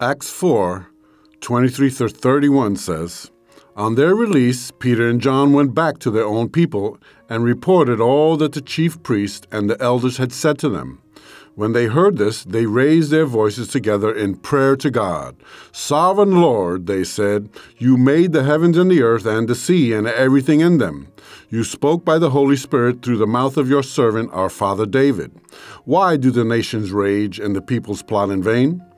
Acts 4 23 through 31 says, On their release, Peter and John went back to their own people and reported all that the chief priest and the elders had said to them. When they heard this, they raised their voices together in prayer to God. Sovereign Lord, they said, you made the heavens and the earth and the sea and everything in them. You spoke by the Holy Spirit through the mouth of your servant, our father David. Why do the nations rage and the peoples plot in vain?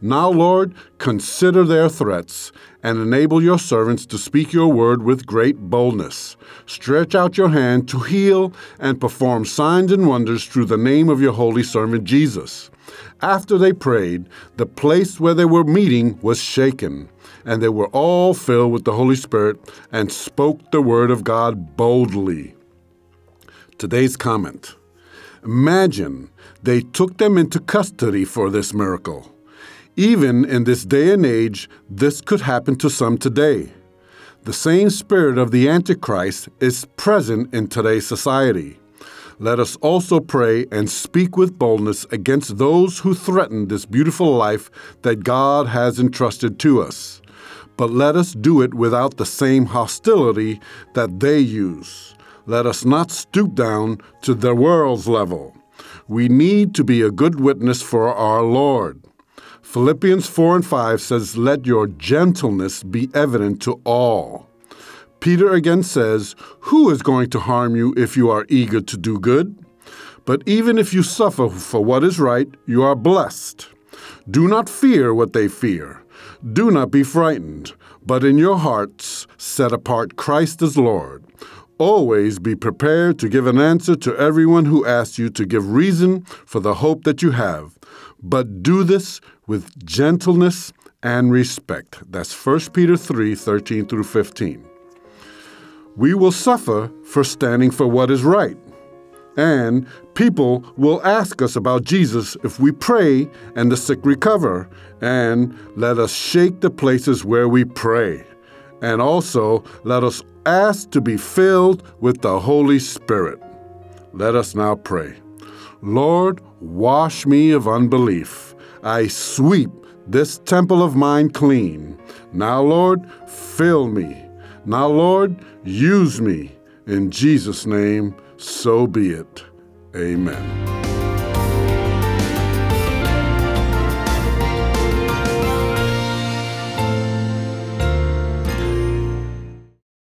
Now, Lord, consider their threats and enable your servants to speak your word with great boldness. Stretch out your hand to heal and perform signs and wonders through the name of your holy servant Jesus. After they prayed, the place where they were meeting was shaken, and they were all filled with the Holy Spirit and spoke the word of God boldly. Today's comment Imagine they took them into custody for this miracle. Even in this day and age, this could happen to some today. The same spirit of the Antichrist is present in today's society. Let us also pray and speak with boldness against those who threaten this beautiful life that God has entrusted to us. But let us do it without the same hostility that they use. Let us not stoop down to the world's level. We need to be a good witness for our Lord. Philippians 4 and 5 says, Let your gentleness be evident to all. Peter again says, Who is going to harm you if you are eager to do good? But even if you suffer for what is right, you are blessed. Do not fear what they fear. Do not be frightened, but in your hearts set apart Christ as Lord. Always be prepared to give an answer to everyone who asks you to give reason for the hope that you have. But do this with gentleness and respect. That's 1 Peter 3 13 through 15. We will suffer for standing for what is right. And people will ask us about Jesus if we pray and the sick recover. And let us shake the places where we pray. And also let us ask to be filled with the Holy Spirit. Let us now pray. Lord, wash me of unbelief. I sweep this temple of mine clean. Now, Lord, fill me. Now, Lord, use me. In Jesus' name, so be it. Amen.